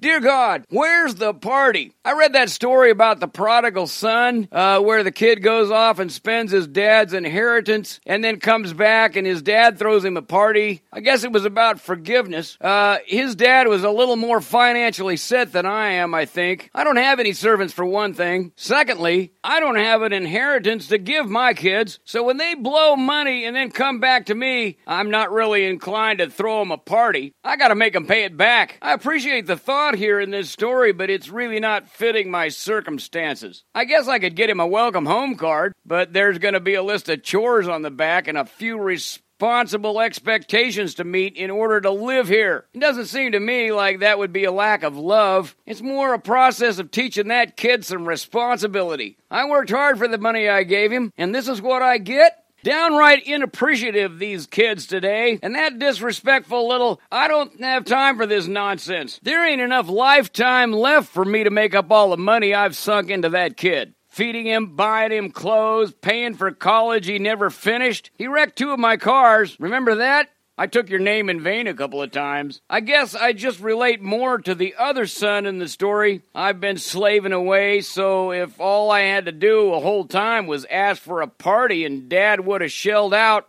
Dear God, where's the party? I read that story about the prodigal son, uh, where the kid goes off and spends his dad's inheritance and then comes back and his dad throws him a party. I guess it was about forgiveness. Uh, his dad was a little more financially set than I am, I think. I don't have any servants for one thing. Secondly, I don't have an inheritance to give my kids, so when they blow money and then come back to me, I'm not really inclined to throw them a party. I gotta make them pay it back. I appreciate the thought here in this story, but it's really not fitting my circumstances. I guess I could get him a welcome home card, but there's gonna be a list of chores on the back and a few responsible expectations to meet in order to live here. It doesn't seem to me like that would be a lack of love. It's more a process of teaching that kid some responsibility. I worked hard for the money I gave him, and this is what I get? Downright inappreciative, these kids today, and that disrespectful little, I don't have time for this nonsense. There ain't enough lifetime left for me to make up all the money I've sunk into that kid. Feeding him, buying him clothes, paying for college he never finished. He wrecked two of my cars. Remember that? I took your name in vain a couple of times. I guess I just relate more to the other son in the story. I've been slaving away, so if all I had to do a whole time was ask for a party and Dad would have shelled out,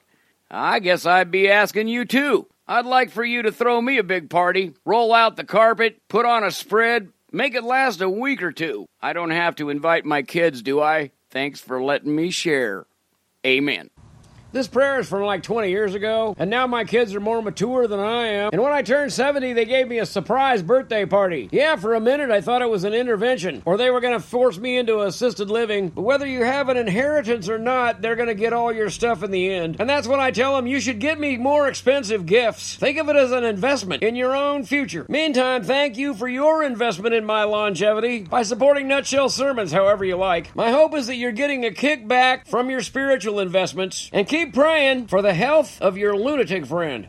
I guess I'd be asking you too. I'd like for you to throw me a big party, roll out the carpet, put on a spread, make it last a week or two. I don't have to invite my kids, do I? Thanks for letting me share. Amen. This prayer is from like 20 years ago, and now my kids are more mature than I am. And when I turned 70, they gave me a surprise birthday party. Yeah, for a minute I thought it was an intervention, or they were going to force me into assisted living. But whether you have an inheritance or not, they're going to get all your stuff in the end. And that's when I tell them you should get me more expensive gifts. Think of it as an investment in your own future. Meantime, thank you for your investment in my longevity by supporting Nutshell Sermons however you like. My hope is that you're getting a kickback from your spiritual investments and keep Keep praying for the health of your lunatic friend.